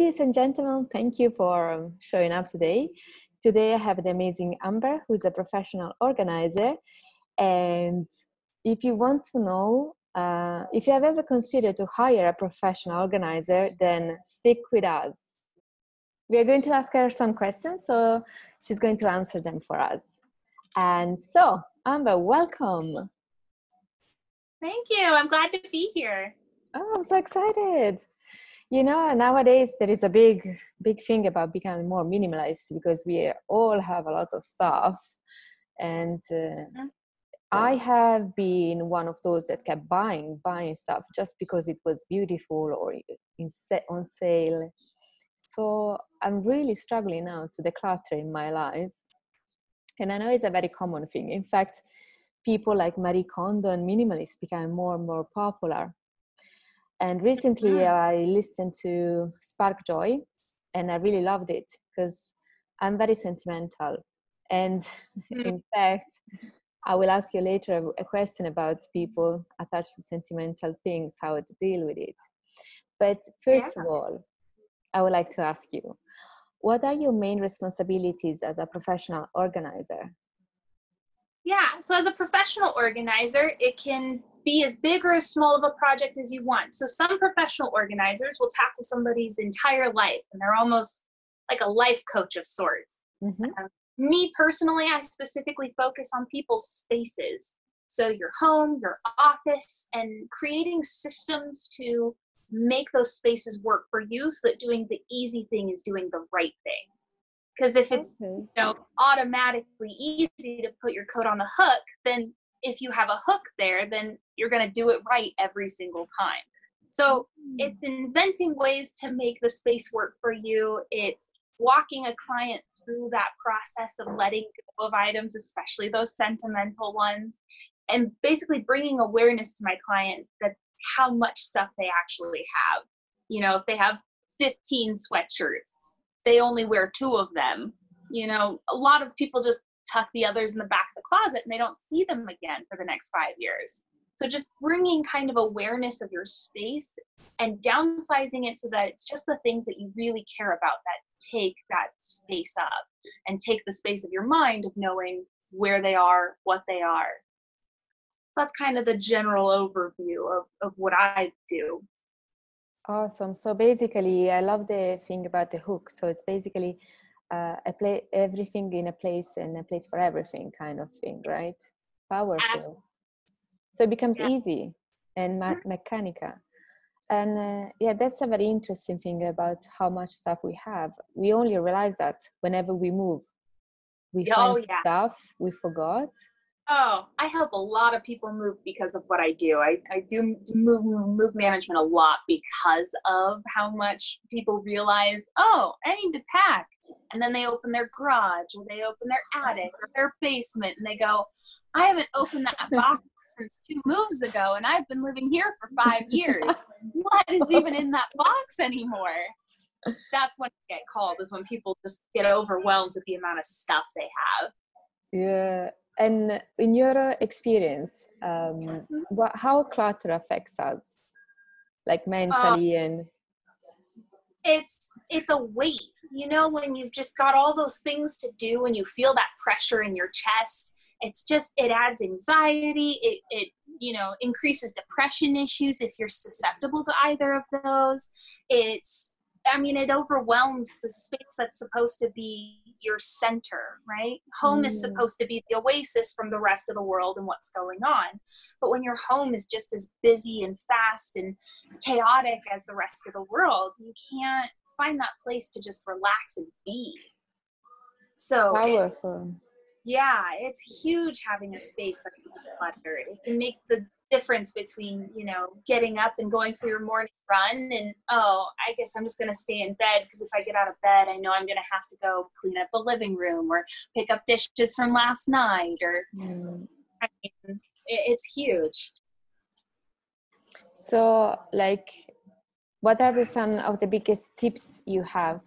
ladies and gentlemen, thank you for showing up today. Today I have the amazing Amber, who's a professional organizer. And if you want to know, uh, if you have ever considered to hire a professional organizer, then stick with us. We are going to ask her some questions, so she's going to answer them for us. And so, Amber, welcome. Thank you. I'm glad to be here. Oh, I'm so excited. You know, nowadays there is a big, big thing about becoming more minimalist because we all have a lot of stuff. And uh, mm-hmm. I have been one of those that kept buying, buying stuff just because it was beautiful or in set on sale. So I'm really struggling now to declutter in my life. And I know it's a very common thing. In fact, people like Marie Kondo and minimalists became more and more popular and recently mm-hmm. I listened to Spark Joy and I really loved it because I'm very sentimental. And mm. in fact, I will ask you later a question about people attached to sentimental things, how to deal with it. But first yeah. of all, I would like to ask you what are your main responsibilities as a professional organizer? Yeah, so as a professional organizer, it can be as big or as small of a project as you want. So some professional organizers will tackle somebody's entire life and they're almost like a life coach of sorts. Mm-hmm. Um, me personally, I specifically focus on people's spaces. So your home, your office, and creating systems to make those spaces work for you so that doing the easy thing is doing the right thing. Because if it's okay. you know automatically easy to put your coat on the hook, then if you have a hook there, then you're going to do it right every single time. So mm. it's inventing ways to make the space work for you. It's walking a client through that process of letting go of items, especially those sentimental ones, and basically bringing awareness to my client that how much stuff they actually have. You know, if they have 15 sweatshirts, they only wear two of them. You know, a lot of people just tuck the others in the back of the closet and they don't see them again for the next five years. So just bringing kind of awareness of your space and downsizing it so that it's just the things that you really care about that take that space up and take the space of your mind of knowing where they are, what they are. That's kind of the general overview of, of what I do. Awesome. So basically, I love the thing about the hook. So it's basically uh, a play everything in a place and a place for everything kind of thing, right? Powerful. Absolutely. So it becomes yeah. easy and me- mm-hmm. mechanical. And uh, yeah, that's a very interesting thing about how much stuff we have. We only realize that whenever we move, we oh, find yeah. stuff we forgot. Oh, I help a lot of people move because of what I do. I, I do move move management a lot because of how much people realize, oh, I need to pack and then they open their garage or they open their attic or their basement and they go, I haven't opened that box since two moves ago and I've been living here for five years. what is even in that box anymore? That's when I get called, is when people just get overwhelmed with the amount of stuff they have. Yeah. And in your experience, um, mm-hmm. what, how clutter affects us, like mentally um, and? It's it's a weight you know, when you've just got all those things to do and you feel that pressure in your chest, it's just, it adds anxiety. It, it, you know, increases depression issues if you're susceptible to either of those. It's, I mean, it overwhelms the space that's supposed to be your center, right? Home mm. is supposed to be the oasis from the rest of the world and what's going on. But when your home is just as busy and fast and chaotic as the rest of the world, you can't find that place to just relax and be. So Powerful. yeah, it's huge having a space that's cluttered. It can make the difference between, you know, getting up and going for your morning run and, oh, I guess I'm just going to stay in bed because if I get out of bed, I know I'm going to have to go clean up the living room or pick up dishes from last night or, mm. I mean, it's huge. So, like, what are the, some of the biggest tips you have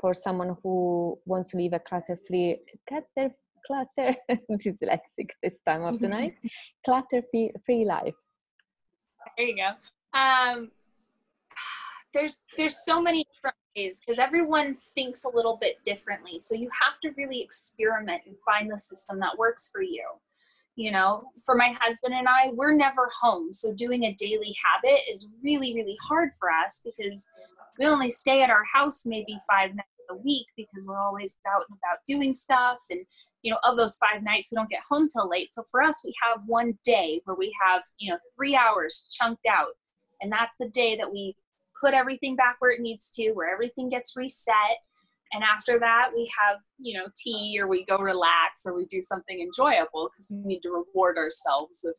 for someone who wants to live a clutter-free, clutter, clutter, dyslexic this time of the night, clutter-free life? There you go. Um, there's there's so many different ways because everyone thinks a little bit differently. So you have to really experiment and find the system that works for you. You know, for my husband and I, we're never home. So doing a daily habit is really, really hard for us because we only stay at our house maybe five nights a week because we're always out and about doing stuff. And, you know, of those five nights, we don't get home till late. So for us, we have one day where we have, you know, three hours chunked out. And that's the day that we put everything back where it needs to, where everything gets reset. And after that, we have, you know, tea or we go relax or we do something enjoyable because we need to reward ourselves if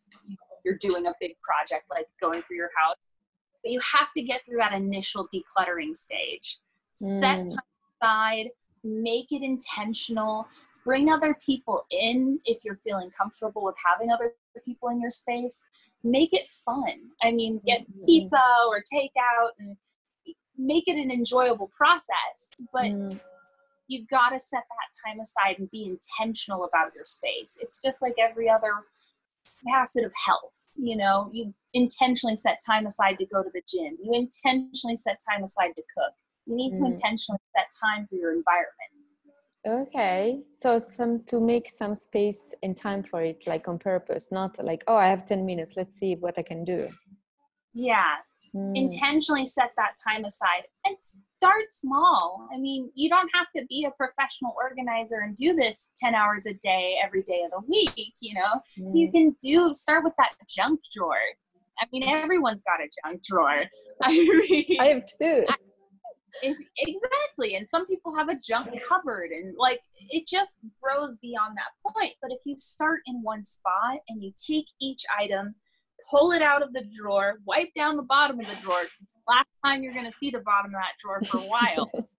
you're doing a big project like going through your house. But you have to get through that initial decluttering stage. Mm. Set time aside, make it intentional, bring other people in if you're feeling comfortable with having other people in your space make it fun. I mean, get mm-hmm. pizza or takeout and make it an enjoyable process, but mm. you've got to set that time aside and be intentional about your space. It's just like every other facet of health. You know, you intentionally set time aside to go to the gym. You intentionally set time aside to cook. You need mm. to intentionally set time for your environment. Okay, so some to make some space and time for it, like on purpose, not like oh I have ten minutes, let's see what I can do. Yeah, mm. intentionally set that time aside and start small. I mean, you don't have to be a professional organizer and do this ten hours a day every day of the week. You know, mm. you can do start with that junk drawer. I mean, everyone's got a junk drawer. I mean, I have two. I, exactly. And some people have a junk cupboard and like it just grows beyond that point. But if you start in one spot and you take each item, pull it out of the drawer, wipe down the bottom of the drawer. It's the last time you're going to see the bottom of that drawer for a while.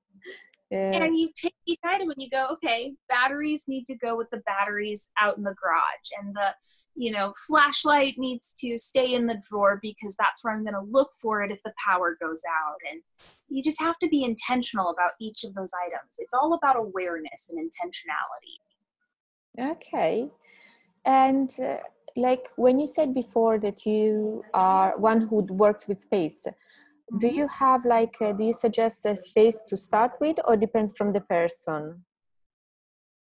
yeah. And you take each item and you go, okay, batteries need to go with the batteries out in the garage. And the you know, flashlight needs to stay in the drawer because that's where I'm going to look for it if the power goes out. And you just have to be intentional about each of those items. It's all about awareness and intentionality. Okay. And uh, like when you said before that you are one who works with space, mm-hmm. do you have like, uh, do you suggest a space to start with or depends from the person?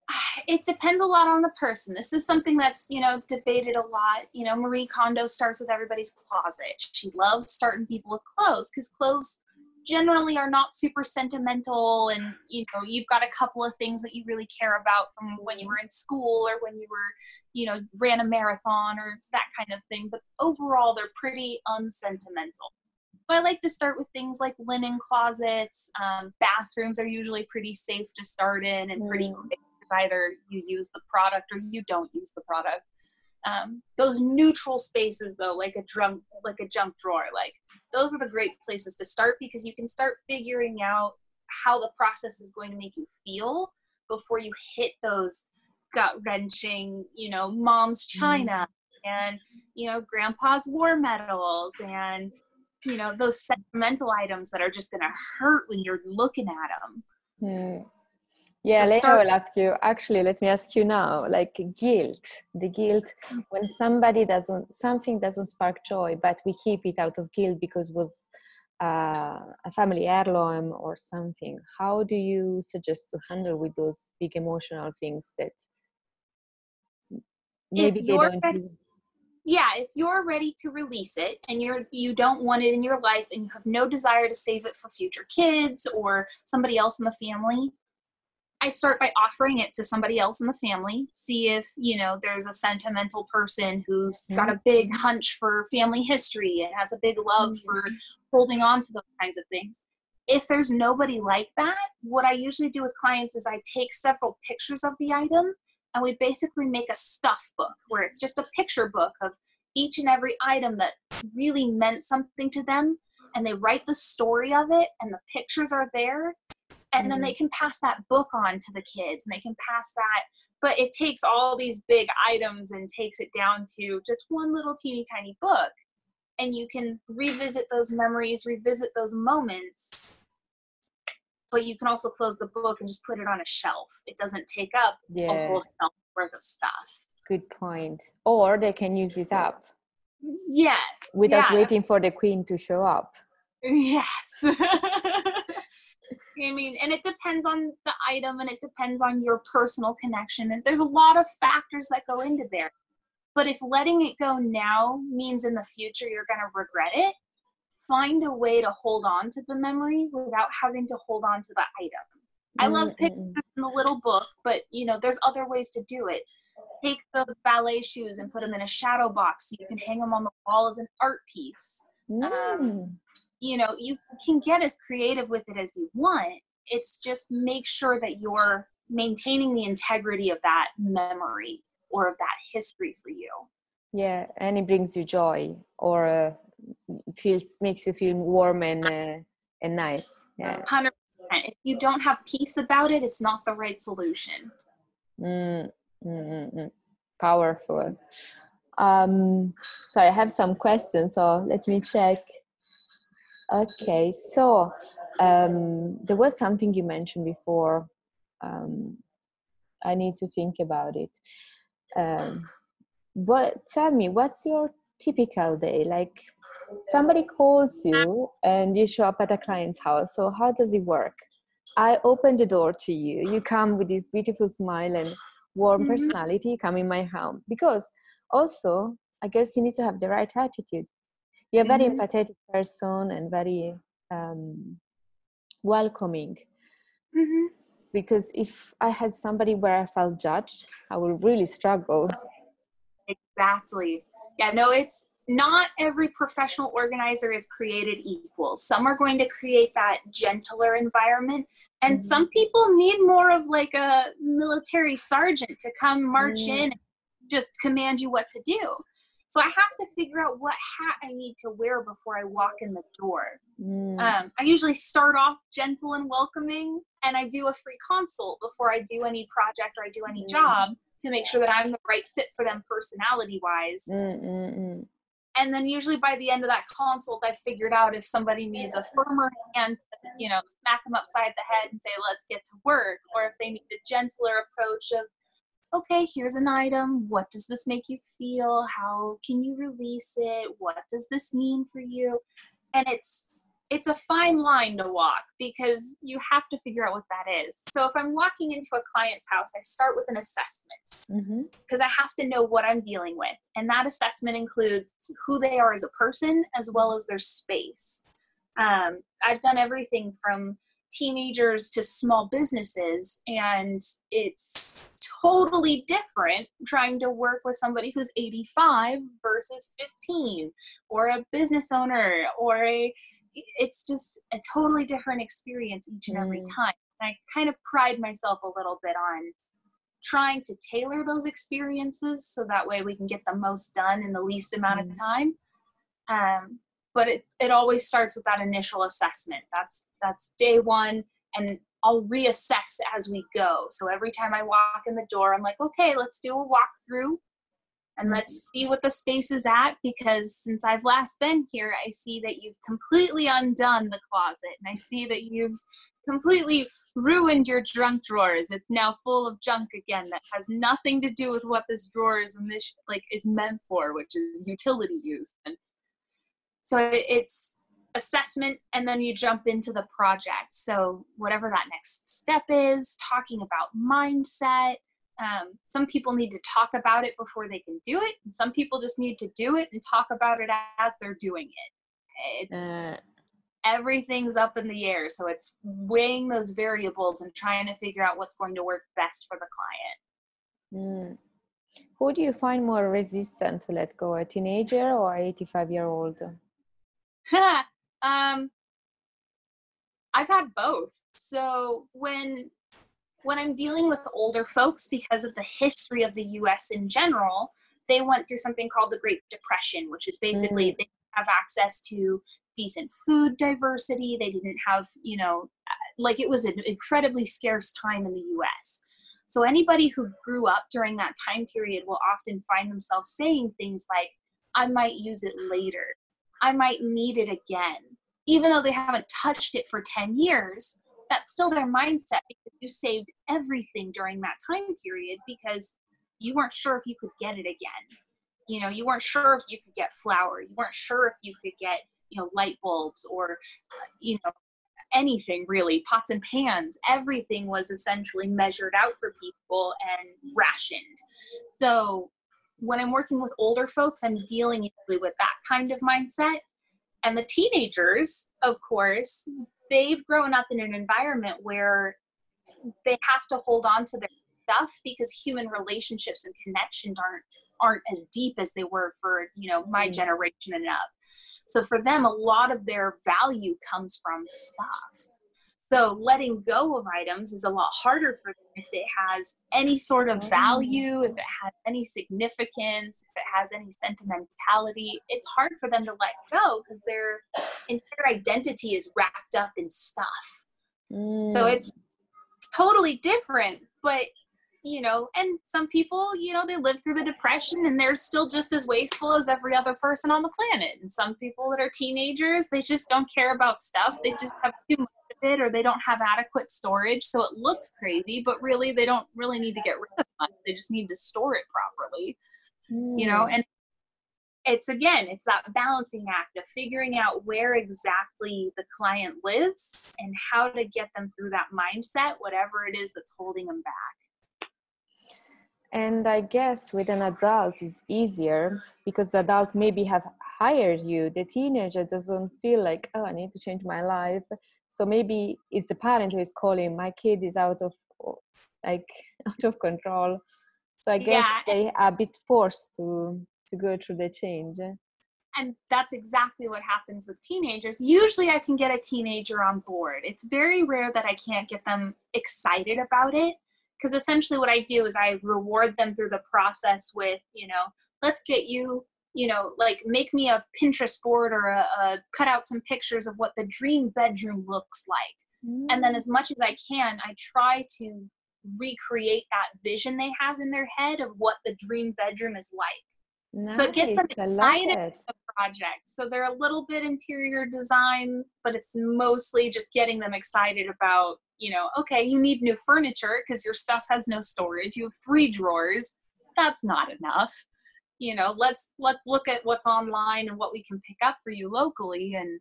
it depends a lot on the person. This is something that's, you know, debated a lot. You know, Marie Kondo starts with everybody's closet. She loves starting people with clothes because clothes generally are not super sentimental and you know you've got a couple of things that you really care about from when you were in school or when you were you know ran a marathon or that kind of thing but overall they're pretty unsentimental but I like to start with things like linen closets. Um, bathrooms are usually pretty safe to start in and pretty mm. quick either you use the product or you don't use the product. Um, those neutral spaces though, like a drum, like a junk drawer, like those are the great places to start because you can start figuring out how the process is going to make you feel before you hit those gut wrenching, you know, mom's mm-hmm. china and you know grandpa's war medals and you know those sentimental items that are just going to hurt when you're looking at them. Mm. Yeah, later I will ask you. Actually, let me ask you now. Like guilt, the guilt when somebody doesn't, something doesn't spark joy, but we keep it out of guilt because it was uh, a family heirloom or something. How do you suggest to handle with those big emotional things that maybe they don't? Ready, do? Yeah, if you're ready to release it and you're you don't want it in your life and you have no desire to save it for future kids or somebody else in the family, I start by offering it to somebody else in the family, see if, you know, there's a sentimental person who's mm-hmm. got a big hunch for family history and has a big love mm-hmm. for holding on to those kinds of things. If there's nobody like that, what I usually do with clients is I take several pictures of the item and we basically make a stuff book where it's just a picture book of each and every item that really meant something to them and they write the story of it and the pictures are there and then they mm-hmm. can pass that book on to the kids and they can pass that but it takes all these big items and takes it down to just one little teeny tiny book. And you can revisit those memories revisit those moments but you can also close the book and just put it on a shelf. It doesn't take up yeah. a whole shelf worth of stuff. Good point. Or they can use it up. Yes. Without yeah. waiting for the queen to show up. Yes I mean, and it depends on the item and it depends on your personal connection. And there's a lot of factors that go into there. But if letting it go now means in the future you're going to regret it, find a way to hold on to the memory without having to hold on to the item. I love pictures in the little book, but you know, there's other ways to do it. Take those ballet shoes and put them in a shadow box so you can hang them on the wall as an art piece. Um, mm. Um, you know, you can get as creative with it as you want. It's just make sure that you're maintaining the integrity of that memory or of that history for you. Yeah, and it brings you joy or uh, feels makes you feel warm and uh, and nice. Yeah. Hundred percent. If you don't have peace about it, it's not the right solution. Mm, mm, mm, mm. Powerful. Um, so I have some questions. So let me check. Okay, so um, there was something you mentioned before. Um, I need to think about it. Um, but tell me, what's your typical day? Like somebody calls you and you show up at a client's house. So how does it work? I open the door to you. You come with this beautiful smile and warm mm-hmm. personality. Come in my home because also I guess you need to have the right attitude you're a very mm-hmm. empathetic person and very um, welcoming mm-hmm. because if i had somebody where i felt judged i would really struggle exactly yeah no it's not every professional organizer is created equal some are going to create that gentler environment and mm-hmm. some people need more of like a military sergeant to come march mm. in and just command you what to do so I have to figure out what hat I need to wear before I walk in the door. Mm. Um, I usually start off gentle and welcoming, and I do a free consult before I do any project or I do any mm. job to make sure that I'm the right fit for them personality wise. Mm, and then usually by the end of that consult, I've figured out if somebody needs a firmer hand to, you know, smack them upside the head and say, let's get to work, or if they need a gentler approach of, okay, here's an item. What does this make you feel? How can you release it? What does this mean for you? And it's it's a fine line to walk because you have to figure out what that is. So if I'm walking into a client's house, I start with an assessment because mm-hmm. I have to know what I'm dealing with. And that assessment includes who they are as a person as well as their space. Um, I've done everything from teenagers to small businesses and it's totally different trying to work with somebody who's 85 versus 15 or a business owner or a it's just a totally different experience each and every mm. time i kind of pride myself a little bit on trying to tailor those experiences so that way we can get the most done in the least amount mm. of time um, but it, it always starts with that initial assessment. That's that's day one, and I'll reassess as we go. So every time I walk in the door, I'm like, okay, let's do a walkthrough and mm-hmm. let's see what the space is at because since I've last been here, I see that you've completely undone the closet and I see that you've completely ruined your junk drawers. It's now full of junk again that has nothing to do with what this drawer is like is meant for, which is utility use. And so it's assessment and then you jump into the project. So whatever that next step is, talking about mindset. Um, some people need to talk about it before they can do it, and some people just need to do it and talk about it as they're doing it. It's uh. everything's up in the air, so it's weighing those variables and trying to figure out what's going to work best for the client. Mm. Who do you find more resistant to let go, a teenager or 85 year old? um, I've had both. So when when I'm dealing with older folks, because of the history of the U.S. in general, they went through something called the Great Depression, which is basically mm. they have access to decent food diversity. They didn't have, you know, like it was an incredibly scarce time in the U.S. So anybody who grew up during that time period will often find themselves saying things like, "I might use it later." I might need it again. Even though they haven't touched it for 10 years, that's still their mindset because you saved everything during that time period because you weren't sure if you could get it again. you know you weren't sure if you could get flour you weren't sure if you could get you know light bulbs or you know anything really pots and pans everything was essentially measured out for people and rationed so when i'm working with older folks i'm dealing with that kind of mindset. And the teenagers of course they've grown up in an environment where they have to hold on to their stuff because human relationships and connections aren't aren't as deep as they were for you know my mm. generation and up. So for them a lot of their value comes from stuff so letting go of items is a lot harder for them if it has any sort of value if it has any significance if it has any sentimentality it's hard for them to let go because their entire identity is wrapped up in stuff mm. so it's totally different but you know, and some people, you know, they live through the depression and they're still just as wasteful as every other person on the planet. And some people that are teenagers, they just don't care about stuff. They just have too much it or they don't have adequate storage. So it looks crazy, but really they don't really need to get rid of it. They just need to store it properly. Mm. You know, hmm. and it's again, it's that balancing act of figuring out where exactly the client lives and how to get them through that mindset, whatever it is that's holding them back. And I guess with an adult it's easier because the adult maybe have hired you. The teenager doesn't feel like, oh, I need to change my life. So maybe it's the parent who is calling, my kid is out of like out of control. So I guess yeah. they are a bit forced to to go through the change. And that's exactly what happens with teenagers. Usually I can get a teenager on board. It's very rare that I can't get them excited about it because essentially what I do is I reward them through the process with, you know, let's get you, you know, like make me a Pinterest board or a, a cut out some pictures of what the dream bedroom looks like. Mm. And then as much as I can, I try to recreate that vision they have in their head of what the dream bedroom is like. Nice. So it gets them excited about the project. So they're a little bit interior design, but it's mostly just getting them excited about, you know, okay, you need new furniture because your stuff has no storage. You have three drawers. That's not enough. You know, let's let's look at what's online and what we can pick up for you locally and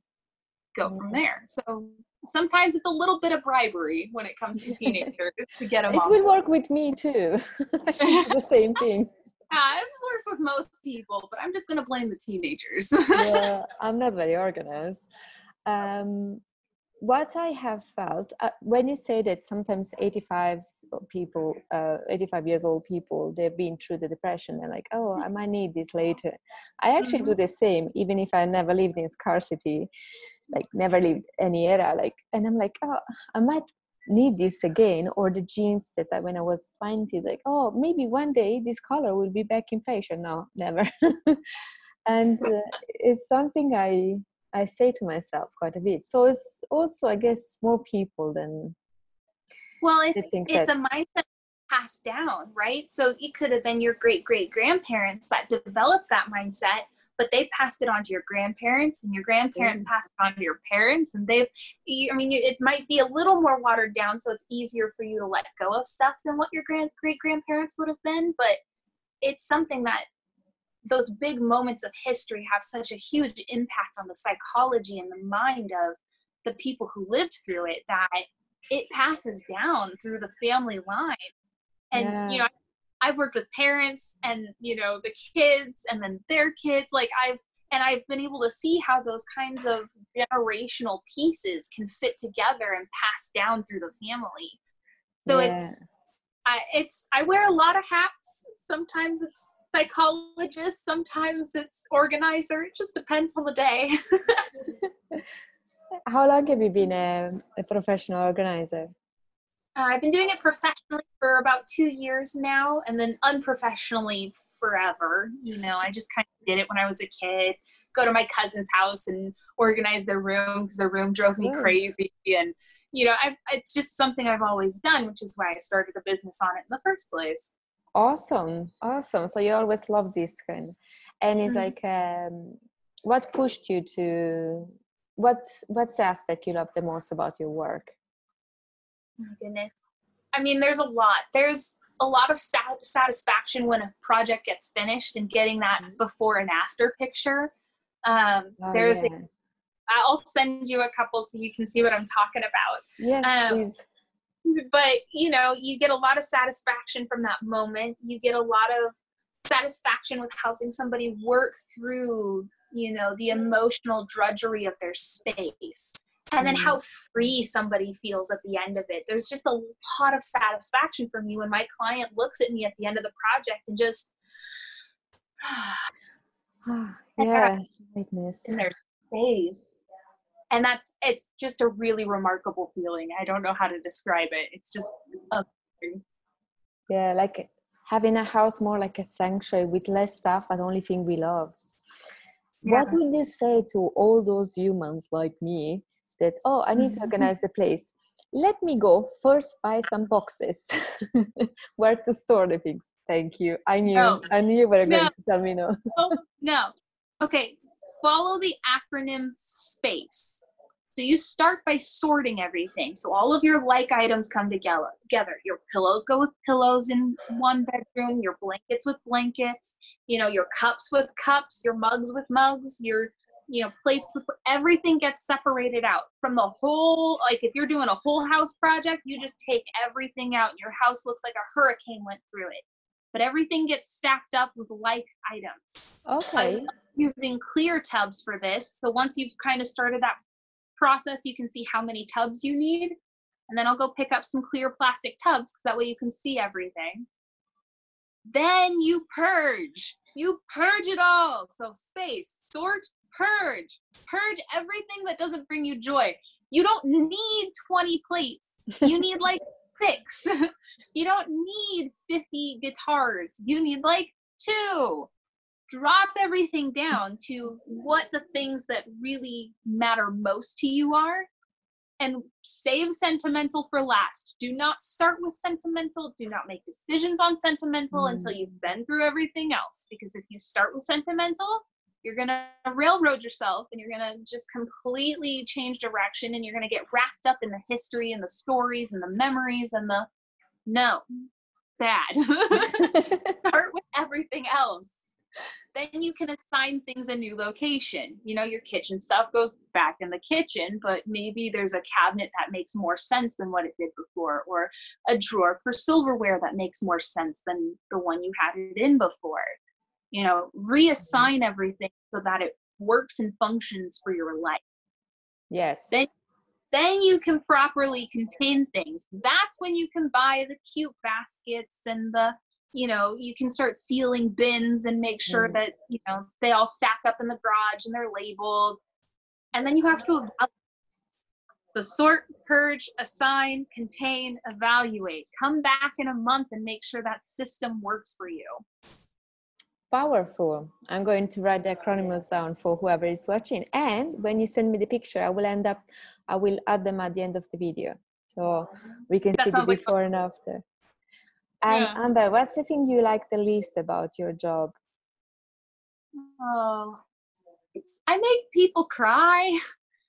go from mm-hmm. there. So sometimes it's a little bit of bribery when it comes to teenagers to get them. It will work with me too. the same thing. Yeah, it works with most people, but I'm just gonna blame the teenagers. yeah, I'm not very organized. Um, what I have felt uh, when you say that sometimes 85 people, uh, 85 years old people, they've been through the depression. They're like, oh, I might need this later. I actually mm-hmm. do the same, even if I never lived in scarcity, like never lived any era. Like, and I'm like, oh, I might need this again or the jeans that I, when I was 20 like oh maybe one day this color will be back in fashion no never and uh, it's something I I say to myself quite a bit so it's also I guess more people than well it's it's a mindset passed down right so it could have been your great great grandparents that developed that mindset but they passed it on to your grandparents and your grandparents mm. passed it on to your parents and they've i mean it might be a little more watered down so it's easier for you to let go of stuff than what your grand great grandparents would have been but it's something that those big moments of history have such a huge impact on the psychology and the mind of the people who lived through it that it passes down through the family line and yeah. you know I've worked with parents and you know the kids and then their kids like I've and I've been able to see how those kinds of generational pieces can fit together and pass down through the family. So yeah. it's I it's I wear a lot of hats. Sometimes it's psychologist, sometimes it's organizer. It just depends on the day. How long have you been a, a professional organizer? Uh, I've been doing it professionally for about two years now, and then unprofessionally forever. You know, I just kind of did it when I was a kid. Go to my cousin's house and organize their room because their room drove me crazy, and you know, I've, it's just something I've always done, which is why I started a business on it in the first place. Awesome, awesome. So you always love this kind, and it's mm-hmm. like, um, what pushed you to? What what's the aspect you love the most about your work? my goodness. I mean, there's a lot. There's a lot of sat- satisfaction when a project gets finished and getting that mm-hmm. before and after picture. Um, oh, there's yeah. a, I'll send you a couple so you can see what I'm talking about. Yes, um, please. But you know, you get a lot of satisfaction from that moment. You get a lot of satisfaction with helping somebody work through, you know, the emotional drudgery of their space and then how mm-hmm. free somebody feels at the end of it. There's just a lot of satisfaction for me when my client looks at me at the end of the project and just yeah, in their face. And that's it's just a really remarkable feeling. I don't know how to describe it. It's just amazing. Yeah, like having a house more like a sanctuary with less stuff and only thing we love. Yeah. What would you say to all those humans like me that oh i need to organize the place let me go first buy some boxes where to store the things thank you i knew no. i knew you were no. going to tell me no oh, no okay follow the acronym space so you start by sorting everything. So all of your like items come together. Your pillows go with pillows in one bedroom, your blankets with blankets, you know, your cups with cups, your mugs with mugs, your you know, plates, everything gets separated out from the whole, like if you're doing a whole house project, you just take everything out. Your house looks like a hurricane went through it. But everything gets stacked up with like items. Okay. using clear tubs for this. So once you've kind of started that process, you can see how many tubs you need. And then I'll go pick up some clear plastic tubs because that way you can see everything. Then you purge. You purge it all. So space, sort, purge. Purge everything that doesn't bring you joy. You don't need 20 plates. You need like six. you don't need 50 guitars. You need like two. Drop everything down to what the things that really matter most to you are and save sentimental for last. Do not start with sentimental. Do not make decisions on sentimental mm. until you've been through everything else. Because if you start with sentimental, you're going to railroad yourself and you're going to just completely change direction and you're going to get wrapped up in the history and the stories and the memories and the no bad start with everything else then you can assign things a new location. You know your kitchen stuff goes back in the kitchen but maybe there's a cabinet that makes more sense than what it did before or a drawer for silverware that makes more sense than the one you had it in before. You know reassign mm-hmm. everything so that it works and functions for your life. Yes. Then then you can properly contain things. That's when you can buy the cute baskets and the you know you can start sealing bins and make sure mm. that you know they all stack up in the garage and they're labeled and then you have to the sort purge assign contain evaluate come back in a month and make sure that system works for you powerful. I'm going to write the acronyms down for whoever is watching. And when you send me the picture, I will end up, I will add them at the end of the video. So we can that see the before like and after. And yeah. Amber, what's the thing you like the least about your job? Oh, I make people cry.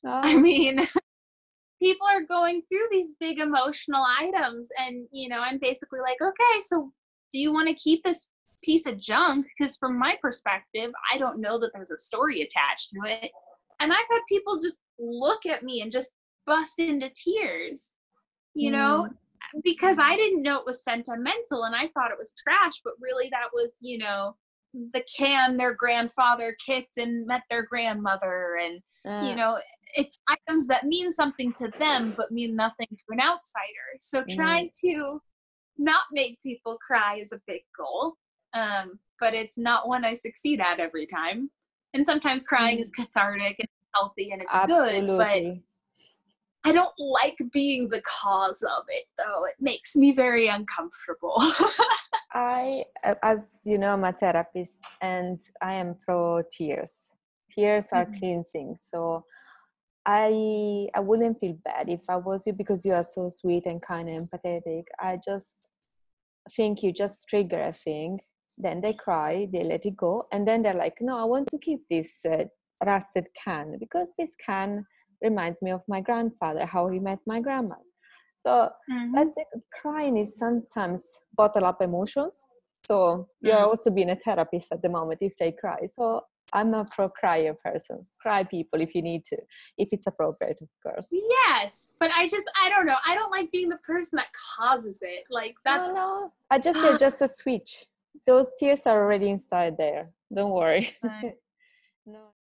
Oh. I mean, people are going through these big emotional items, and you know, I'm basically like, okay, so do you want to keep this piece of junk because from my perspective i don't know that there's a story attached to it and i've had people just look at me and just bust into tears you mm. know because i didn't know it was sentimental and i thought it was trash but really that was you know the can their grandfather kicked and met their grandmother and uh. you know it's items that mean something to them but mean nothing to an outsider so mm. trying to not make people cry is a big goal um, but it's not one I succeed at every time. And sometimes crying mm. is cathartic and healthy and it's Absolutely. good, but I don't like being the cause of it though. It makes me very uncomfortable. I, as you know, I'm a therapist and I am pro tears. Tears are mm-hmm. cleansing. So I I wouldn't feel bad if I was you because you are so sweet and kind and empathetic. I just think you just trigger a thing then they cry they let it go and then they're like no i want to keep this uh, rusted can because this can reminds me of my grandfather how he met my grandma So mm-hmm. I think crying is sometimes bottle up emotions. So you're mm. also being a therapist at the moment if they cry. So I'm a pro crier person. Cry people if you need to, if it's appropriate, of course. Yes, but I just I don't know. I don't like being the person that causes it. Like that's no, no. I just say just a switch. Those tears are already inside there. Don't worry. no.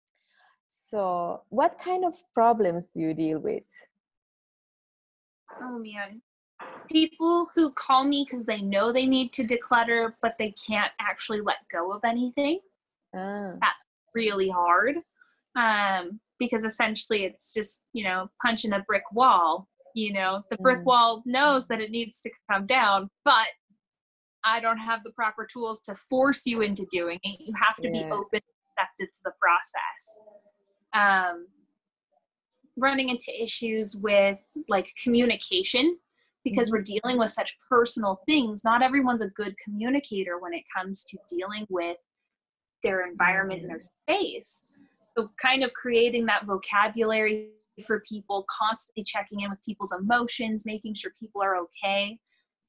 So, what kind of problems do you deal with? Oh man. People who call me because they know they need to declutter, but they can't actually let go of anything. Ah. That's really hard. Um, because essentially it's just, you know, punching a brick wall. You know, the brick mm. wall knows that it needs to come down, but I don't have the proper tools to force you into doing it. You have to yeah. be open and receptive to the process. Um, running into issues with like communication because mm-hmm. we're dealing with such personal things. Not everyone's a good communicator when it comes to dealing with their environment and their space. So, kind of creating that vocabulary for people, constantly checking in with people's emotions, making sure people are okay.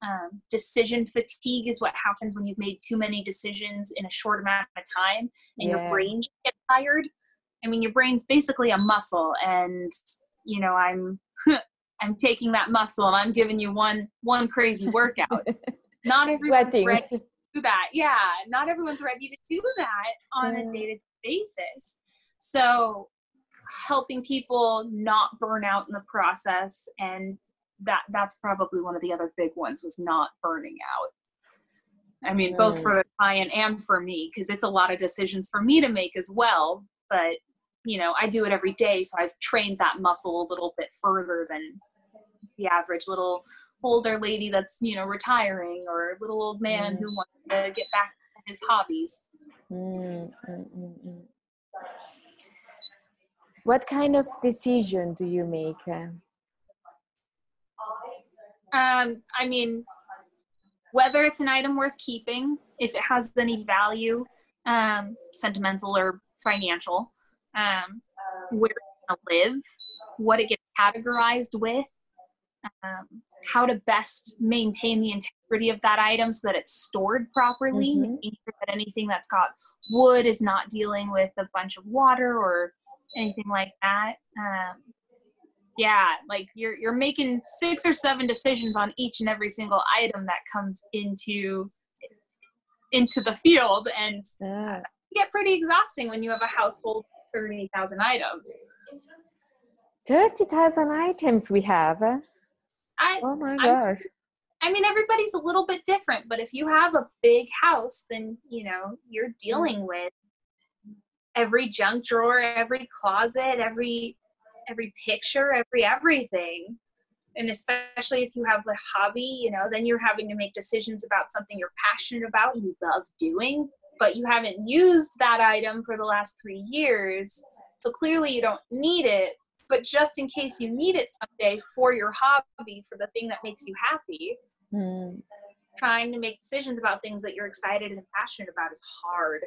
Um, decision fatigue is what happens when you've made too many decisions in a short amount of time and yeah. your brain gets tired. I mean, your brain's basically a muscle, and you know, I'm I'm taking that muscle and I'm giving you one one crazy workout. Not everyone's Sweating. ready to do that. Yeah, not everyone's ready to do that on a day-to-day basis. So helping people not burn out in the process and that that's probably one of the other big ones was not burning out. I mean, both for the client and for me, because it's a lot of decisions for me to make as well. But you know, I do it every day, so I've trained that muscle a little bit further than the average little older lady that's, you know, retiring or a little old man mm. who wants to get back to his hobbies. Mm, mm, mm, mm. what kind of decision do you make? Um, I mean, whether it's an item worth keeping, if it has any value, um, sentimental or financial, um, where it's going to live, what it gets categorized with, um, how to best maintain the integrity of that item so that it's stored properly, mm-hmm. making sure that anything that's got wood is not dealing with a bunch of water or anything like that. Um, yeah, like you're you're making six or seven decisions on each and every single item that comes into into the field, and yeah. get pretty exhausting when you have a household 30,000 items. 30,000 items we have. Eh? I, oh my gosh. I, I mean, everybody's a little bit different, but if you have a big house, then, you know, you're dealing mm. with every junk drawer, every closet, every every picture, every everything. And especially if you have a hobby, you know, then you're having to make decisions about something you're passionate about, you love doing, but you haven't used that item for the last three years. So clearly you don't need it, but just in case you need it someday for your hobby, for the thing that makes you happy, mm. trying to make decisions about things that you're excited and passionate about is hard.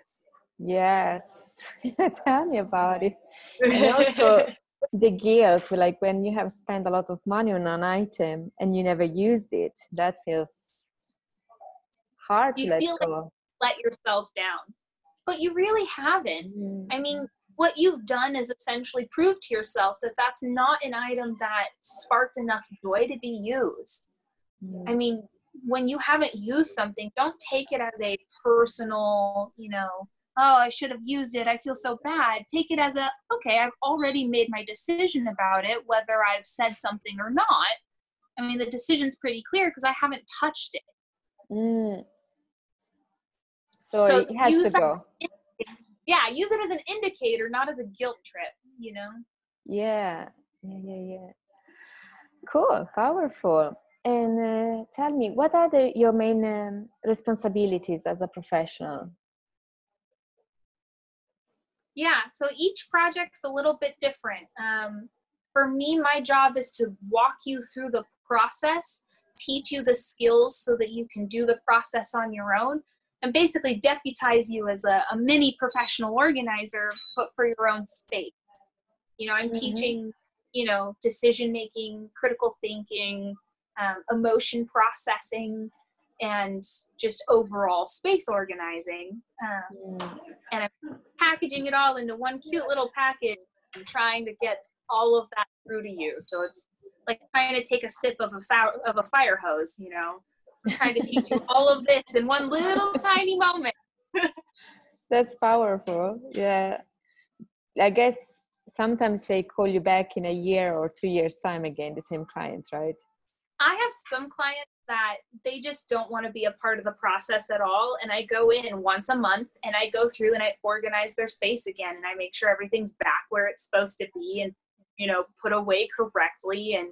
Yes, tell me about it. And also the guilt, like when you have spent a lot of money on an item and you never used it, that feels hard you to let go. Like let yourself down. But you really haven't. Mm. I mean, what you've done is essentially prove to yourself that that's not an item that sparked enough joy to be used. Mm. I mean, when you haven't used something, don't take it as a personal, you know, oh, I should have used it. I feel so bad. Take it as a, okay, I've already made my decision about it, whether I've said something or not. I mean, the decision's pretty clear because I haven't touched it. Mm. So, so it has to go. Yeah, use it as an indicator, not as a guilt trip, you know? Yeah, yeah, yeah, yeah. Cool, powerful. And uh, tell me, what are the, your main um, responsibilities as a professional? Yeah, so each project's a little bit different. Um, for me, my job is to walk you through the process, teach you the skills so that you can do the process on your own, and basically deputize you as a, a mini professional organizer, but for your own space. You know, I'm mm-hmm. teaching, you know, decision making, critical thinking, um, emotion processing, and just overall space organizing. Um, mm. And I'm packaging it all into one cute little package and trying to get all of that through to you. So it's like trying to take a sip of a fire, of a fire hose, you know, trying to teach you all of this in one little tiny moment. That's powerful. Yeah. I guess sometimes they call you back in a year or two years time again, the same clients, right? I have some clients that they just don't want to be a part of the process at all. And I go in once a month and I go through and I organize their space again and I make sure everything's back where it's supposed to be and, you know, put away correctly. And,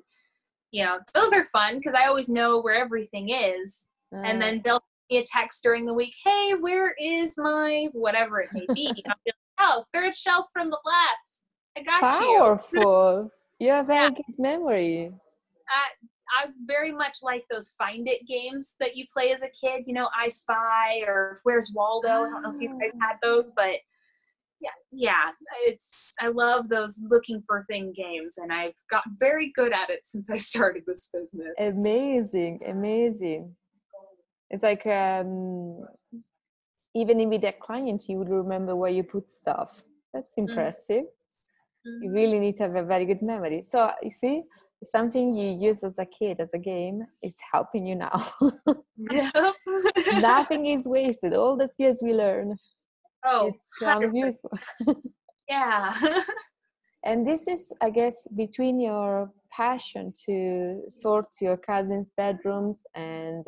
you know, those are fun because I always know where everything is. Mm. And then they'll me a text during the week, hey, where is my whatever it may be? And I'll be like, oh, third shelf from the left. I got Powerful. you. Powerful. you have very yeah. good memory. I, I very much like those find it games that you play as a kid, you know, I Spy or Where's Waldo. I don't know if you guys ah. had those, but yeah, yeah, it's I love those looking for thing games and I've got very good at it since I started this business. Amazing, amazing. It's like um even in with that client you would remember where you put stuff. That's mm. impressive. Mm-hmm. You really need to have a very good memory. So you see, something you use as a kid as a game is helping you now. Nothing is wasted. All the skills we learn. Oh, it's useful. yeah. and this is, I guess, between your passion to sort your cousin's bedrooms and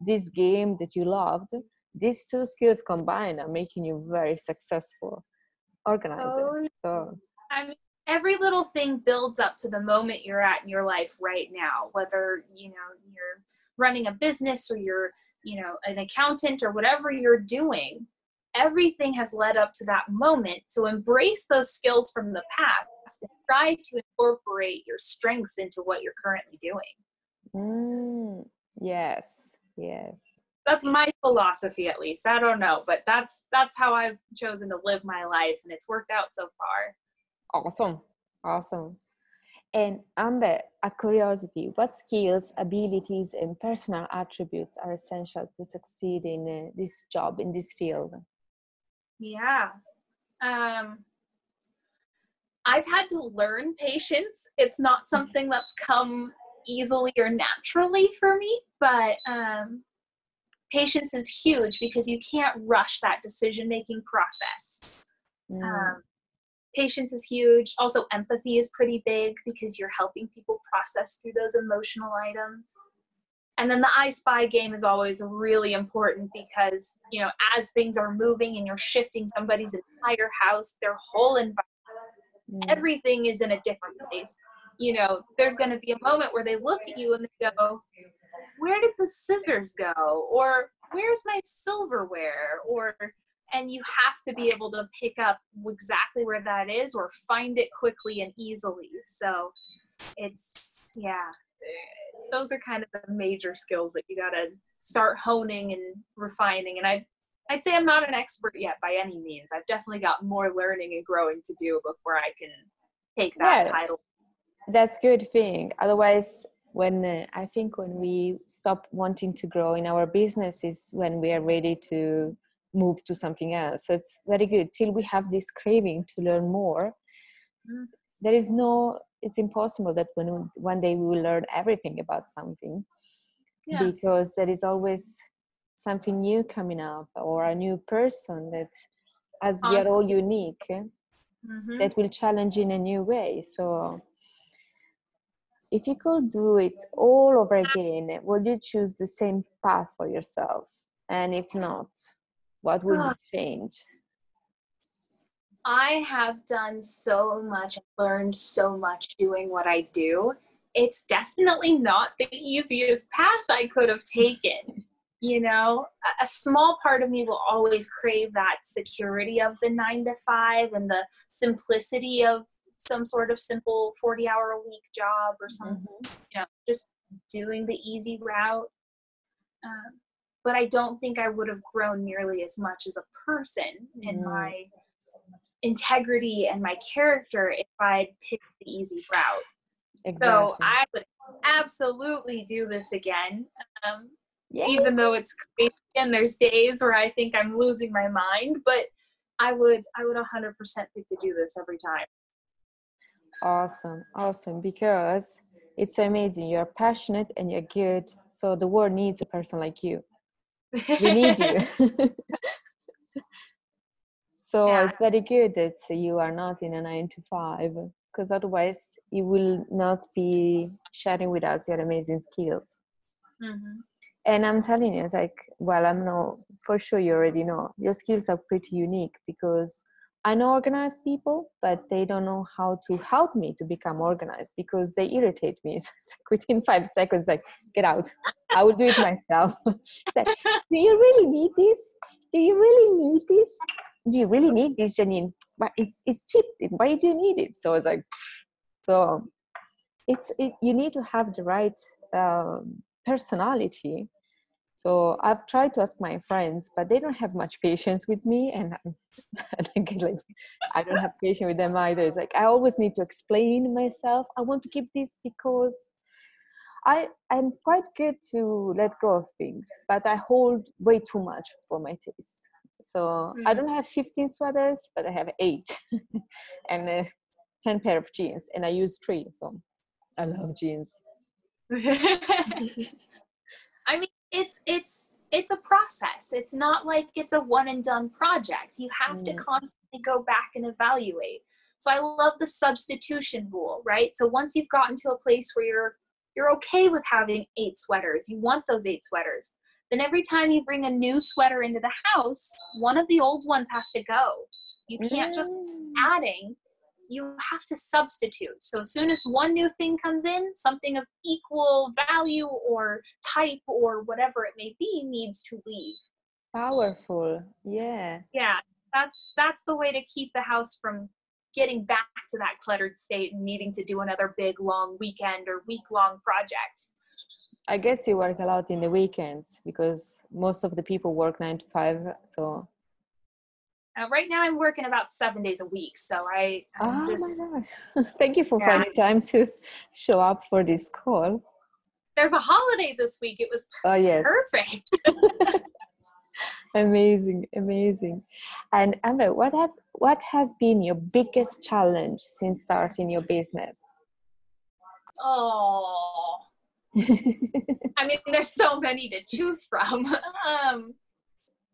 this game that you loved, these two skills combined are making you very successful organizer. Oh, so. I mean, every little thing builds up to the moment you're at in your life right now whether you know you're running a business or you're you know an accountant or whatever you're doing everything has led up to that moment so embrace those skills from the past and try to incorporate your strengths into what you're currently doing mm, yes yes that's my philosophy at least i don't know but that's that's how i've chosen to live my life and it's worked out so far Awesome. Awesome. And Amber, a curiosity, what skills, abilities, and personal attributes are essential to succeed in uh, this job, in this field? Yeah. Um, I've had to learn patience. It's not something that's come easily or naturally for me, but um, patience is huge because you can't rush that decision making process. Mm. Um, patience is huge. Also, empathy is pretty big because you're helping people process through those emotional items. And then the I Spy game is always really important because, you know, as things are moving and you're shifting somebody's entire house, their whole environment, mm. everything is in a different place. You know, there's going to be a moment where they look at you and they go, Where did the scissors go? Or where's my silverware? Or and you have to be able to pick up exactly where that is or find it quickly and easily. So it's yeah, those are kind of the major skills that you got to start honing and refining. And I I'd say I'm not an expert yet by any means. I've definitely got more learning and growing to do before I can take that yeah, title. That's good thing. Otherwise, when uh, I think when we stop wanting to grow in our business is when we are ready to move to something else. So it's very good. Till we have this craving to learn more, mm. there is no, it's impossible that when one day we will learn everything about something yeah. because there is always something new coming up or a new person that, as awesome. we are all unique, mm-hmm. that will challenge in a new way. So if you could do it all over again, would you choose the same path for yourself? And if not, what would you change? I have done so much, learned so much doing what I do. It's definitely not the easiest path I could have taken. You know, a small part of me will always crave that security of the nine to five and the simplicity of some sort of simple 40 hour a week job or something, mm-hmm. you know, just doing the easy route. Um, but I don't think I would have grown nearly as much as a person mm. in my integrity and my character if I'd picked the easy route. Exactly. So I would absolutely do this again. Um, even though it's crazy and there's days where I think I'm losing my mind, but I would I would 100% pick to do this every time. Awesome, awesome. Because it's amazing. You're passionate and you're good. So the world needs a person like you. We need you. so yeah. it's very good that you are not in a nine to five, because otherwise you will not be sharing with us your amazing skills. Mm-hmm. And I'm telling you, it's like, well, I'm not for sure you already know, your skills are pretty unique because I know organized people, but they don't know how to help me to become organized because they irritate me. It's like within five seconds, like, get out. I will do it myself. like, do you really need this? Do you really need this? Do you really need this, Janine? But it's, it's cheap. Why do you need it? So it's like, so it's it, you need to have the right um, personality. So I've tried to ask my friends, but they don't have much patience with me, and I think like I don't have patience with them either. It's like I always need to explain myself. I want to keep this because I am quite good to let go of things, but I hold way too much for my taste. So mm. I don't have 15 sweaters, but I have eight, and uh, 10 pair of jeans, and I use three. So I love jeans. I mean, it's it's it's a process. It's not like it's a one and done project. You have mm. to constantly go back and evaluate. So I love the substitution rule, right? So once you've gotten to a place where you're you're okay with having eight sweaters, you want those eight sweaters. Then every time you bring a new sweater into the house, one of the old ones has to go. You can't mm. just adding you have to substitute. So as soon as one new thing comes in, something of equal value or type or whatever it may be needs to leave. Powerful. Yeah. Yeah. That's that's the way to keep the house from getting back to that cluttered state and needing to do another big long weekend or week long project. I guess you work a lot in the weekends because most of the people work 9 to 5 so uh, right now, I'm working about seven days a week, so I. I'm oh just, my god! Thank you for yeah. finding time to show up for this call. There's a holiday this week. It was oh, yes. perfect. amazing, amazing. And Amber, what have what has been your biggest challenge since starting your business? Oh. I mean, there's so many to choose from. Um,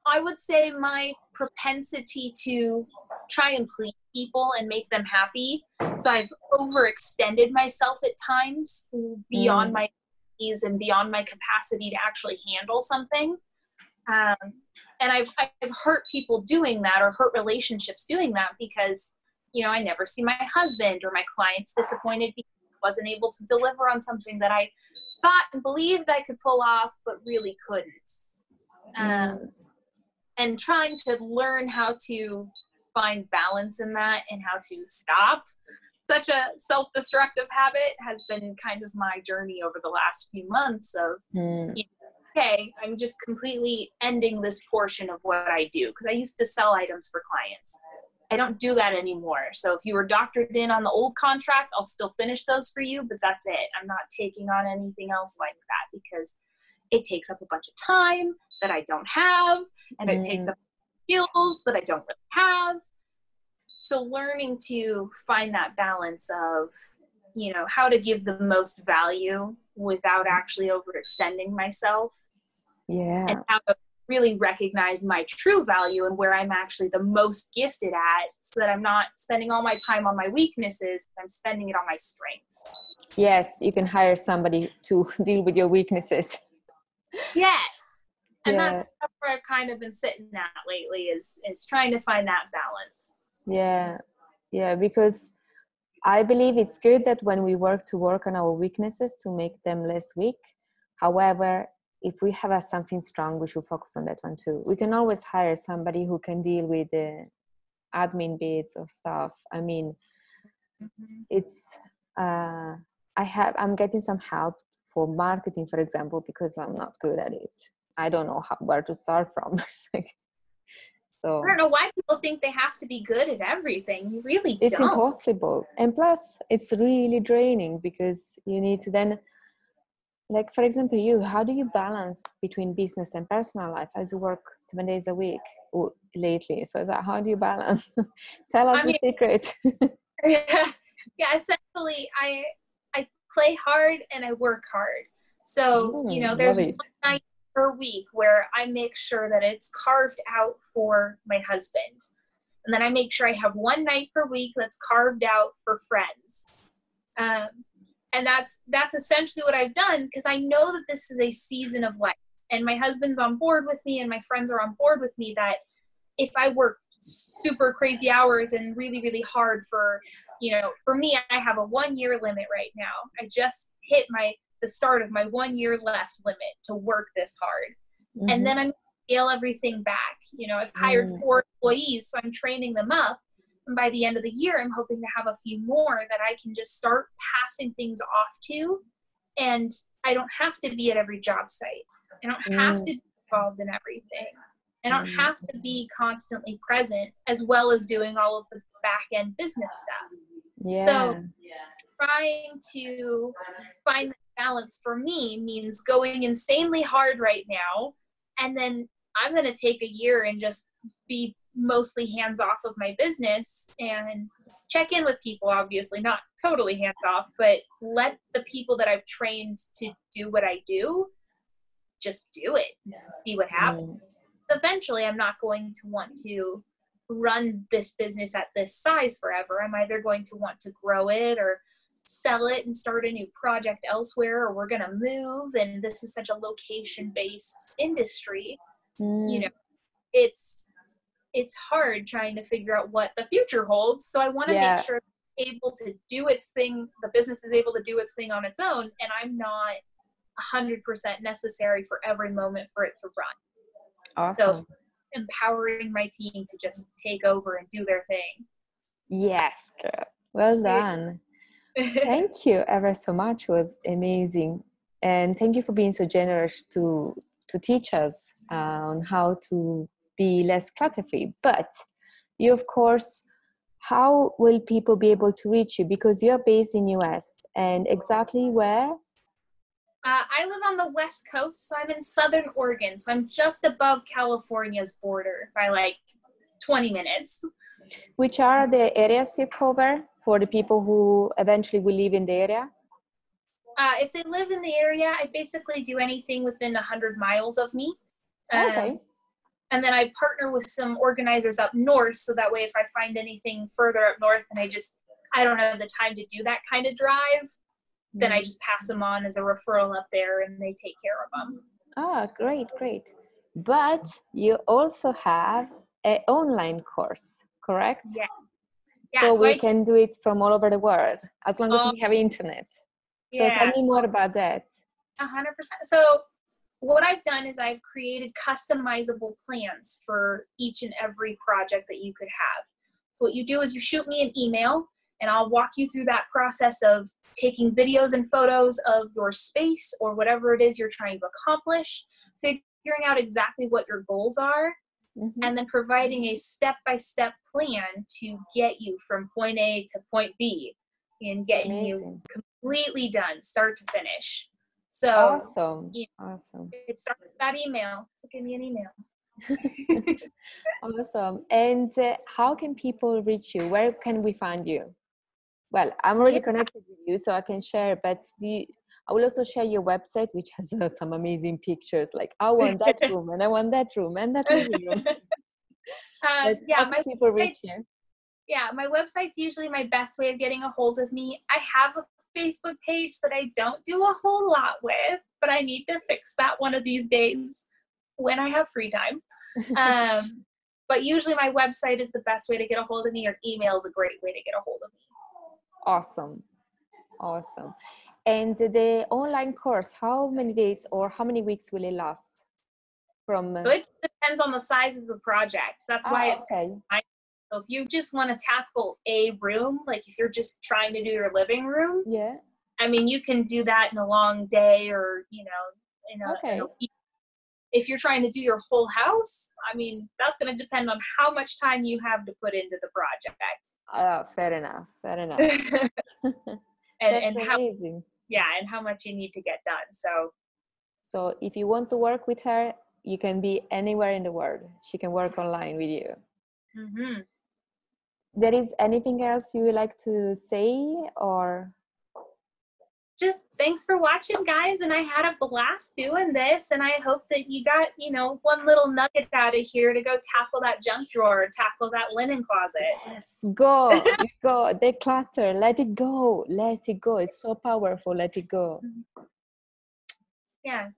I would say my propensity to try and please people and make them happy. So I've overextended myself at times beyond mm. my ease and beyond my capacity to actually handle something. Um, and I've, I've hurt people doing that or hurt relationships doing that because, you know, I never see my husband or my clients disappointed because I wasn't able to deliver on something that I thought and believed I could pull off, but really couldn't. Um, and trying to learn how to find balance in that and how to stop such a self-destructive habit has been kind of my journey over the last few months of mm. you know, okay i'm just completely ending this portion of what i do because i used to sell items for clients i don't do that anymore so if you were doctored in on the old contract i'll still finish those for you but that's it i'm not taking on anything else like that because it takes up a bunch of time that I don't have, and mm. it takes mm. up skills that I don't really have. So learning to find that balance of, you know, how to give the most value without actually overextending myself. Yeah. And how to really recognize my true value and where I'm actually the most gifted at so that I'm not spending all my time on my weaknesses, I'm spending it on my strengths. Yes, you can hire somebody to deal with your weaknesses. Yes. And yeah. that's, that's where I've kind of been sitting at lately is is trying to find that balance. Yeah. Yeah, because I believe it's good that when we work to work on our weaknesses to make them less weak. However, if we have a, something strong, we should focus on that one too. We can always hire somebody who can deal with the admin bits or stuff. I mean, mm-hmm. it's uh, I have I'm getting some help for marketing, for example, because I'm not good at it. I don't know how, where to start from. so I don't know why people think they have to be good at everything. You really it's don't. impossible. And plus, it's really draining because you need to then like for example you how do you balance between business and personal life as you work seven days a week lately? So that how do you balance? Tell us I the secret. Yeah, yeah essentially i i play hard and i work hard. So mm, you know there's one night per week where i make sure that it's carved out for my husband. And then i make sure i have one night per week that's carved out for friends. Um, and that's that's essentially what I've done because I know that this is a season of life. And my husband's on board with me and my friends are on board with me that if I work super crazy hours and really really hard for you know for me I have a 1 year limit right now. I just hit my the start of my 1 year left limit to work this hard. Mm-hmm. and then I'm scale everything back. You know I've hired mm. four employees so I'm training them up and by the end of the year, I'm hoping to have a few more that I can just start passing things off to. And I don't have to be at every job site. I don't have mm. to be involved in everything. I don't mm. have to be constantly present as well as doing all of the back end business stuff. Yeah. So trying to find the balance for me means going insanely hard right now and then I'm going to take a year and just be mostly hands off of my business and check in with people obviously not totally hands off but let the people that i've trained to do what i do just do it see what happens mm. eventually i'm not going to want to run this business at this size forever i'm either going to want to grow it or sell it and start a new project elsewhere or we're going to move and this is such a location based industry mm. you know it's it's hard trying to figure out what the future holds. So I want to yeah. make sure it's able to do its thing, the business is able to do its thing on its own, and I'm not 100% necessary for every moment for it to run. Awesome. So empowering my team to just take over and do their thing. Yes, girl. Well done. thank you ever so much. It was amazing. And thank you for being so generous to to teach us uh, on how to be less clutter free but you of course how will people be able to reach you because you're based in us and exactly where uh, I live on the west coast, so I'm in southern Oregon. So I'm just above California's border by like 20 minutes. Which are the areas you cover for the people who eventually will live in the area? Uh, if they live in the area, I basically do anything within 100 miles of me. Um, okay and then I partner with some organizers up north so that way if I find anything further up north and I just I don't have the time to do that kind of drive, mm-hmm. then I mm. just pass them on as a referral up there and they take care of them. Ah, great, great. But you also have an online course, correct? Yeah. yeah so, so, we I, can do it from all over the world as long as we have internet. So yeah, tell me more about that. A hundred percent. So what I've done is I've created customizable plans for each and every project that you could have. So what you do is you shoot me an email and I'll walk you through that process of taking videos and photos of your space or whatever it is you're trying to accomplish, figuring out exactly what your goals are, mm-hmm. and then providing a step-by-step plan to get you from point A to point B and getting Amazing. you completely done, start to finish. So awesome. Yeah, awesome. It starts with that email. So give me an email. awesome. And uh, how can people reach you? Where can we find you? Well, I'm already yeah. connected with you, so I can share. But the I will also share your website, which has uh, some amazing pictures. Like I want that room, and I want that room, and that room. um, yeah, my people reach you. Yeah, my website's usually my best way of getting a hold of me. I have a Facebook page that I don't do a whole lot with, but I need to fix that one of these days when I have free time. Um, but usually my website is the best way to get a hold of me, or email is a great way to get a hold of me. Awesome. Awesome. And the online course, how many days or how many weeks will it last? From uh, so it depends on the size of the project. That's why ah, it's okay. So if you just want to tackle a room, like if you're just trying to do your living room, yeah. I mean, you can do that in a long day or, you know, in a, okay. In a week. If you're trying to do your whole house, I mean, that's going to depend on how much time you have to put into the project. Oh, fair enough. Fair enough. and, and how, amazing. yeah, and how much you need to get done. So, so if you want to work with her, you can be anywhere in the world. She can work online with you. Mm-hmm. There is anything else you would like to say or? Just thanks for watching, guys. And I had a blast doing this. And I hope that you got, you know, one little nugget out of here to go tackle that junk drawer, tackle that linen closet. Yes, go, go, declutter, let it go, let it go. It's so powerful. Let it go. Yeah.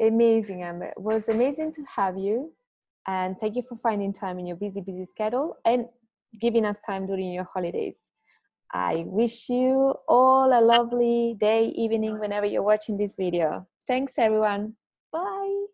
Amazing, Amber. It was amazing to have you. And thank you for finding time in your busy, busy schedule and giving us time during your holidays. I wish you all a lovely day, evening, whenever you're watching this video. Thanks, everyone. Bye.